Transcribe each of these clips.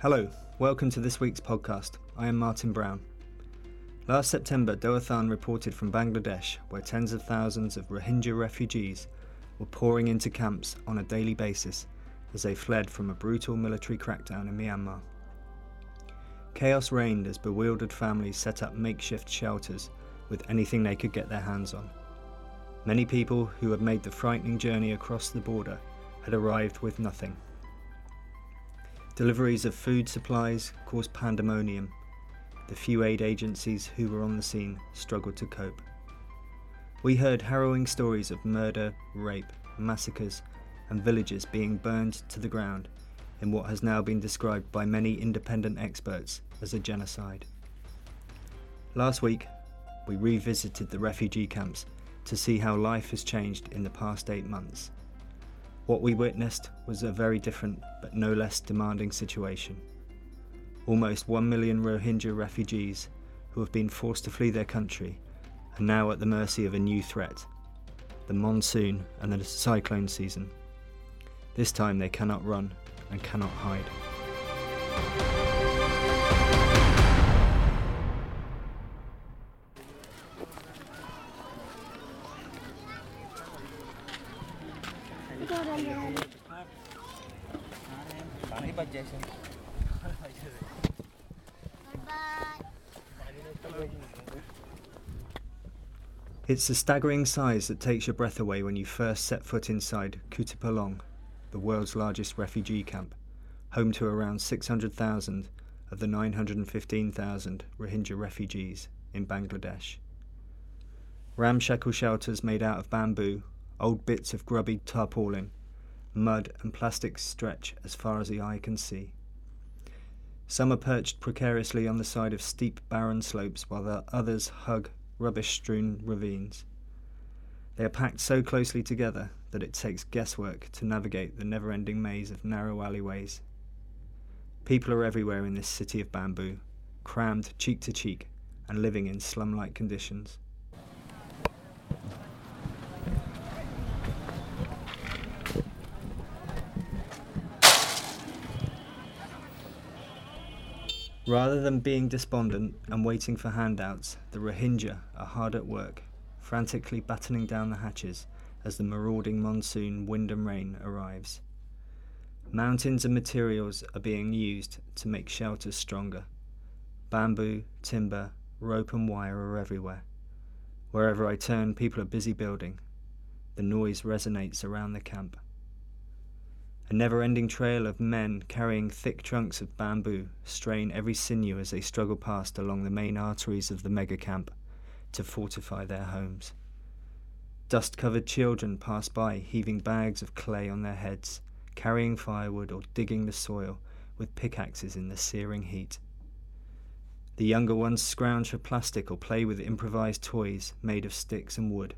Hello, welcome to this week's podcast. I am Martin Brown. Last September, Doh Athan reported from Bangladesh, where tens of thousands of Rohingya refugees were pouring into camps on a daily basis as they fled from a brutal military crackdown in Myanmar. Chaos reigned as bewildered families set up makeshift shelters with anything they could get their hands on. Many people who had made the frightening journey across the border had arrived with nothing. Deliveries of food supplies caused pandemonium. The few aid agencies who were on the scene struggled to cope. We heard harrowing stories of murder, rape, massacres, and villages being burned to the ground in what has now been described by many independent experts as a genocide. Last week, we revisited the refugee camps to see how life has changed in the past eight months. What we witnessed was a very different but no less demanding situation. Almost 1 million Rohingya refugees who have been forced to flee their country are now at the mercy of a new threat the monsoon and the cyclone season. This time they cannot run and cannot hide. It's the staggering size that takes your breath away when you first set foot inside Kutupalong, the world's largest refugee camp, home to around 600,000 of the 915,000 Rohingya refugees in Bangladesh. Ramshackle shelters made out of bamboo, old bits of grubby tarpaulin, mud and plastic stretch as far as the eye can see. Some are perched precariously on the side of steep, barren slopes, while the others hug rubbish strewn ravines. They are packed so closely together that it takes guesswork to navigate the never ending maze of narrow alleyways. People are everywhere in this city of bamboo, crammed cheek to cheek and living in slum like conditions. Rather than being despondent and waiting for handouts, the Rohingya are hard at work, frantically battening down the hatches as the marauding monsoon wind and rain arrives. Mountains and materials are being used to make shelters stronger. Bamboo, timber, rope, and wire are everywhere. Wherever I turn, people are busy building. The noise resonates around the camp. A never ending trail of men carrying thick trunks of bamboo strain every sinew as they struggle past along the main arteries of the mega camp to fortify their homes. Dust covered children pass by heaving bags of clay on their heads, carrying firewood or digging the soil with pickaxes in the searing heat. The younger ones scrounge for plastic or play with improvised toys made of sticks and wood.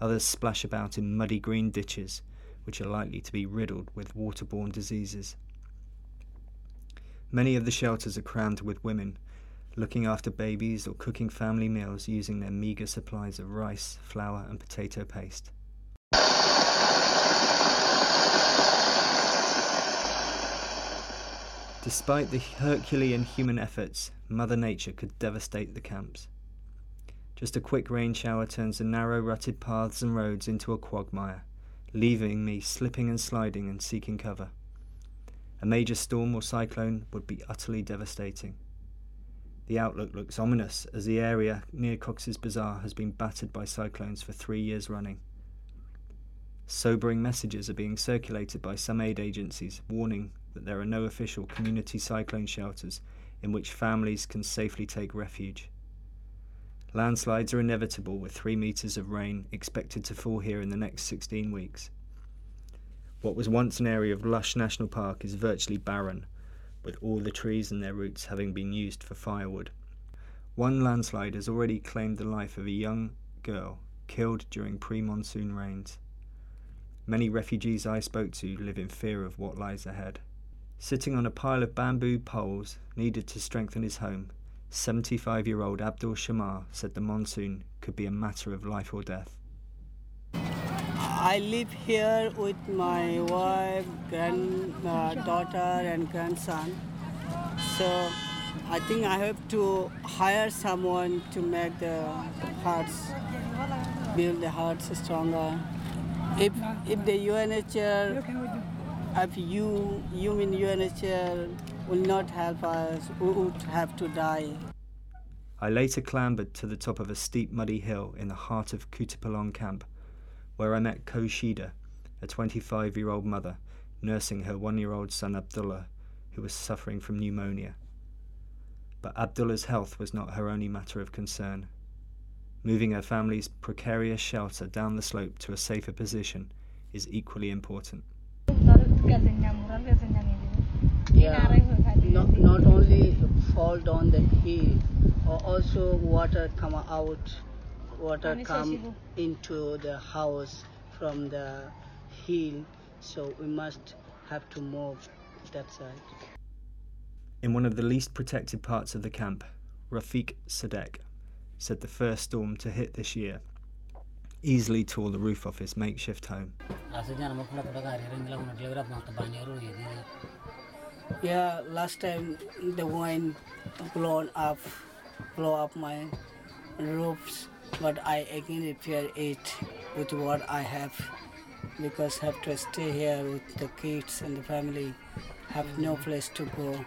Others splash about in muddy green ditches which are likely to be riddled with waterborne diseases. Many of the shelters are crammed with women, looking after babies or cooking family meals using their meagre supplies of rice, flour, and potato paste. Despite the Herculean human efforts, Mother Nature could devastate the camps. Just a quick rain shower turns the narrow rutted paths and roads into a quagmire, leaving me slipping and sliding and seeking cover. A major storm or cyclone would be utterly devastating. The outlook looks ominous as the area near Cox's Bazar has been battered by cyclones for three years running. Sobering messages are being circulated by some aid agencies warning that there are no official community cyclone shelters in which families can safely take refuge. Landslides are inevitable with three metres of rain expected to fall here in the next 16 weeks. What was once an area of lush national park is virtually barren, with all the trees and their roots having been used for firewood. One landslide has already claimed the life of a young girl killed during pre monsoon rains. Many refugees I spoke to live in fear of what lies ahead. Sitting on a pile of bamboo poles needed to strengthen his home, 75 year old Abdul Shamar said the monsoon could be a matter of life or death. I live here with my wife, granddaughter, uh, and grandson. So I think I have to hire someone to make the hearts, build the hearts stronger. If, if the UNHCR, if you, you mean UNHCR will not help us, we would have to die. I later clambered to the top of a steep muddy hill in the heart of Kutupalong camp, where I met Koshida, a 25 year old mother, nursing her one year old son Abdullah, who was suffering from pneumonia. But Abdullah's health was not her only matter of concern. Moving her family's precarious shelter down the slope to a safer position is equally important. Yeah, not, not only fall down the hill, uh, also water come out, water come into the house from the hill, so we must have to move that side. In one of the least protected parts of the camp, Rafiq Sadek said the first storm to hit this year easily tore the roof off his makeshift home. Yeah, last time the wind blown up, blow up my roofs, but I again repair it with what I have because I have to stay here with the kids and the family, have no mm. place to go.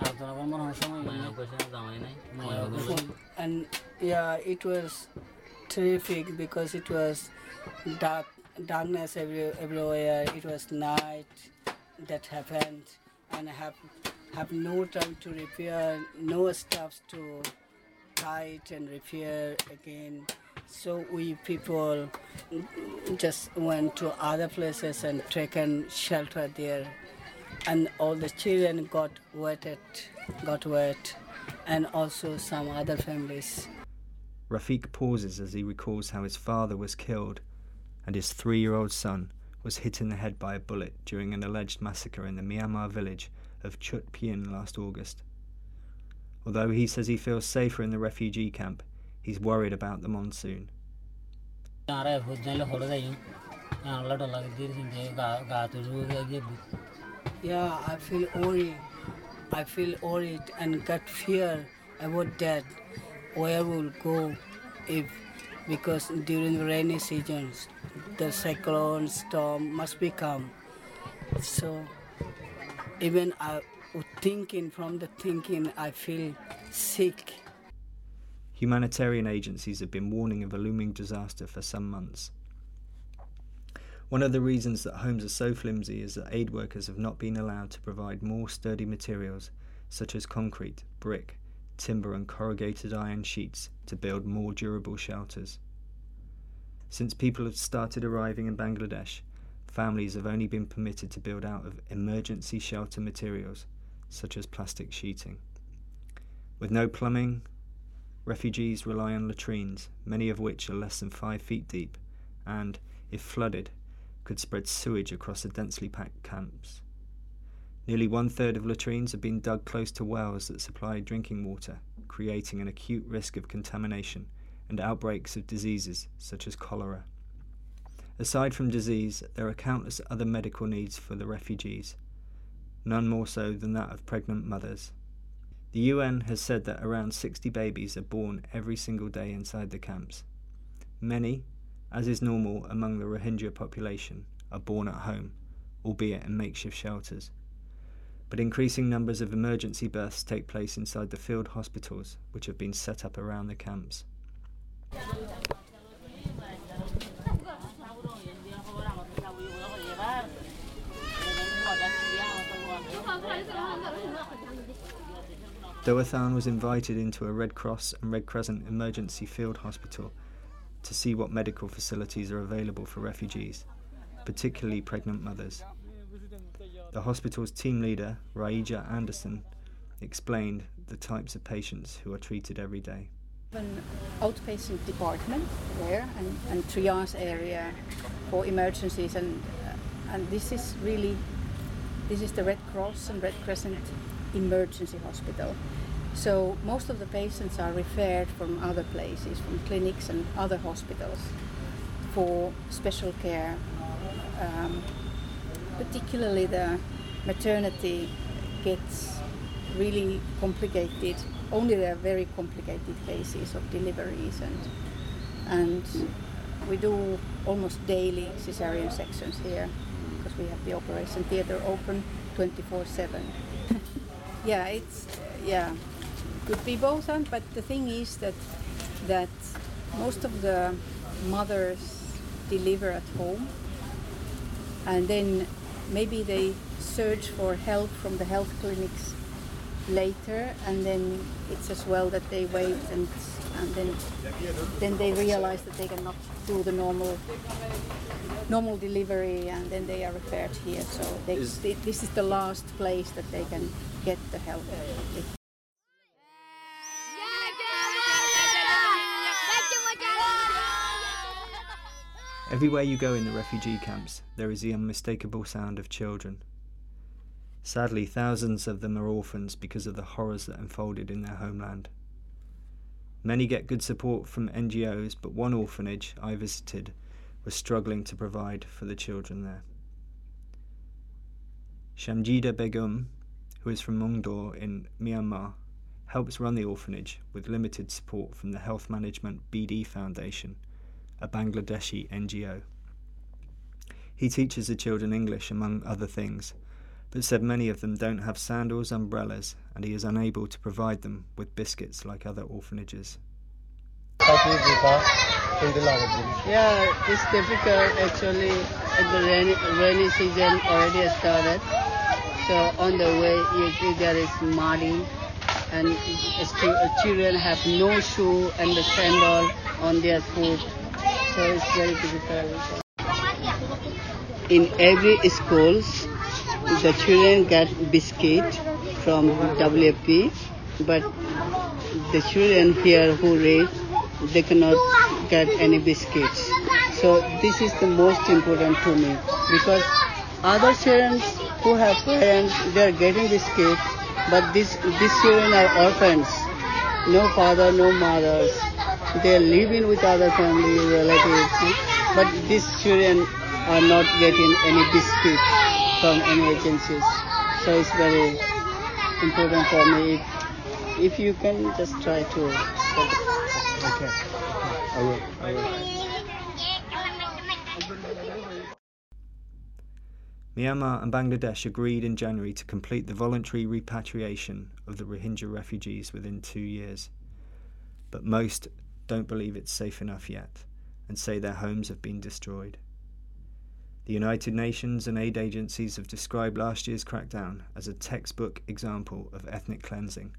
Mm. And yeah, it was terrific because it was dark, darkness every, everywhere. It was night that happened, and I have have no time to repair, no stuffs to and repair again. So we people just went to other places and taken shelter there and all the children got wetted, got wet, and also some other families. Rafiq pauses as he recalls how his father was killed and his three year old son was hit in the head by a bullet during an alleged massacre in the Myanmar village of Chut Pyin last August. Although he says he feels safer in the refugee camp, he's worried about the monsoon. Yeah, I feel worried. I feel worried and got fear about that. Where we'll go if because during the rainy seasons the cyclone storm must become. So even I thinking from the thinking I feel sick. Humanitarian agencies have been warning of a looming disaster for some months. One of the reasons that homes are so flimsy is that aid workers have not been allowed to provide more sturdy materials such as concrete, brick, timber, and corrugated iron sheets to build more durable shelters. Since people have started arriving in Bangladesh, families have only been permitted to build out of emergency shelter materials such as plastic sheeting. With no plumbing, refugees rely on latrines, many of which are less than five feet deep, and, if flooded, could spread sewage across the densely packed camps. Nearly one third of latrines have been dug close to wells that supply drinking water, creating an acute risk of contamination and outbreaks of diseases such as cholera. Aside from disease, there are countless other medical needs for the refugees, none more so than that of pregnant mothers. The UN has said that around 60 babies are born every single day inside the camps. Many, as is normal among the Rohingya population, are born at home, albeit in makeshift shelters. But increasing numbers of emergency births take place inside the field hospitals, which have been set up around the camps. Doh Athan was invited into a Red Cross and Red Crescent emergency field hospital to see what medical facilities are available for refugees, particularly pregnant mothers. The hospital's team leader, Raija Anderson, explained the types of patients who are treated every day. An outpatient department there and, and triage area for emergencies and and this is really this is the Red Cross and Red Crescent emergency hospital. So most of the patients are referred from other places, from clinics and other hospitals, for special care. Um, particularly the maternity gets really complicated. Only there are very complicated cases of deliveries and and we do almost daily cesarean sections here because we have the operation theater open 24/7. Yeah, it's yeah. Could be both, but the thing is that that most of the mothers deliver at home, and then maybe they search for help from the health clinics later, and then it's as well that they wait and and then then they realize that they cannot do the normal normal delivery, and then they are referred here. So they, is this is the last place that they can get the help. Everywhere you go in the refugee camps, there is the unmistakable sound of children. Sadly, thousands of them are orphans because of the horrors that unfolded in their homeland. Many get good support from NGOs, but one orphanage I visited was struggling to provide for the children there. Shamjida Begum, who is from Maungdaw in Myanmar, helps run the orphanage with limited support from the Health Management BD Foundation a Bangladeshi NGO. He teaches the children English, among other things, but said many of them don't have sandals, umbrellas, and he is unable to provide them with biscuits like other orphanages. Yeah, it's difficult actually. The rainy, rainy season already started. So on the way, there is muddy, and uh, children have no shoe and the sandal on their foot so it's very difficult. In every schools, the children get biscuit from WFP, but the children here who read, they cannot get any biscuits. So this is the most important to me because other children who have parents, they are getting biscuit, but this, these children are orphans, no father, no mothers they are living with other family relatives, but these children are not getting any biscuit from any agencies. So it's very important for me. If, if you can just try to. Okay. I will. I will. Myanmar and Bangladesh agreed in January to complete the voluntary repatriation of the Rohingya refugees within two years. But most don't believe it's safe enough yet and say their homes have been destroyed. The United Nations and aid agencies have described last year's crackdown as a textbook example of ethnic cleansing,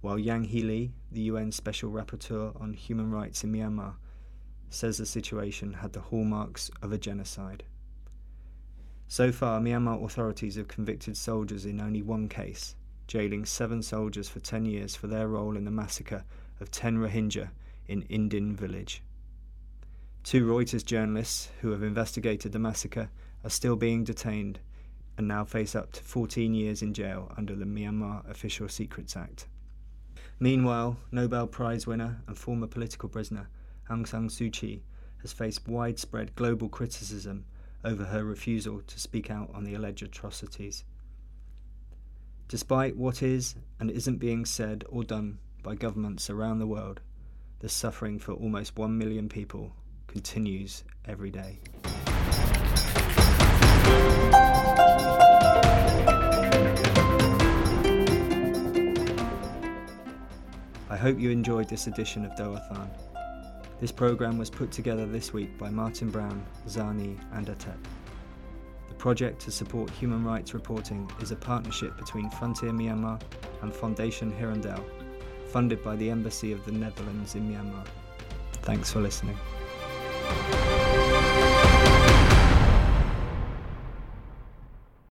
while Yang Hee Lee, the UN Special Rapporteur on Human Rights in Myanmar, says the situation had the hallmarks of a genocide. So far, Myanmar authorities have convicted soldiers in only one case, jailing seven soldiers for 10 years for their role in the massacre of 10 Rohingya in Inn Din village. Two Reuters journalists who have investigated the massacre are still being detained and now face up to 14 years in jail under the Myanmar Official Secrets Act. Meanwhile, Nobel Prize winner and former political prisoner Aung San Suu Kyi has faced widespread global criticism over her refusal to speak out on the alleged atrocities. Despite what is and isn't being said or done by governments around the world, the suffering for almost 1 million people continues every day. I hope you enjoyed this edition of Doh Athan. This programme was put together this week by Martin Brown, Zani, and Atep. The project to support human rights reporting is a partnership between Frontier Myanmar and Foundation Hirondelle funded by the Embassy of the Netherlands in Myanmar. Thanks for listening.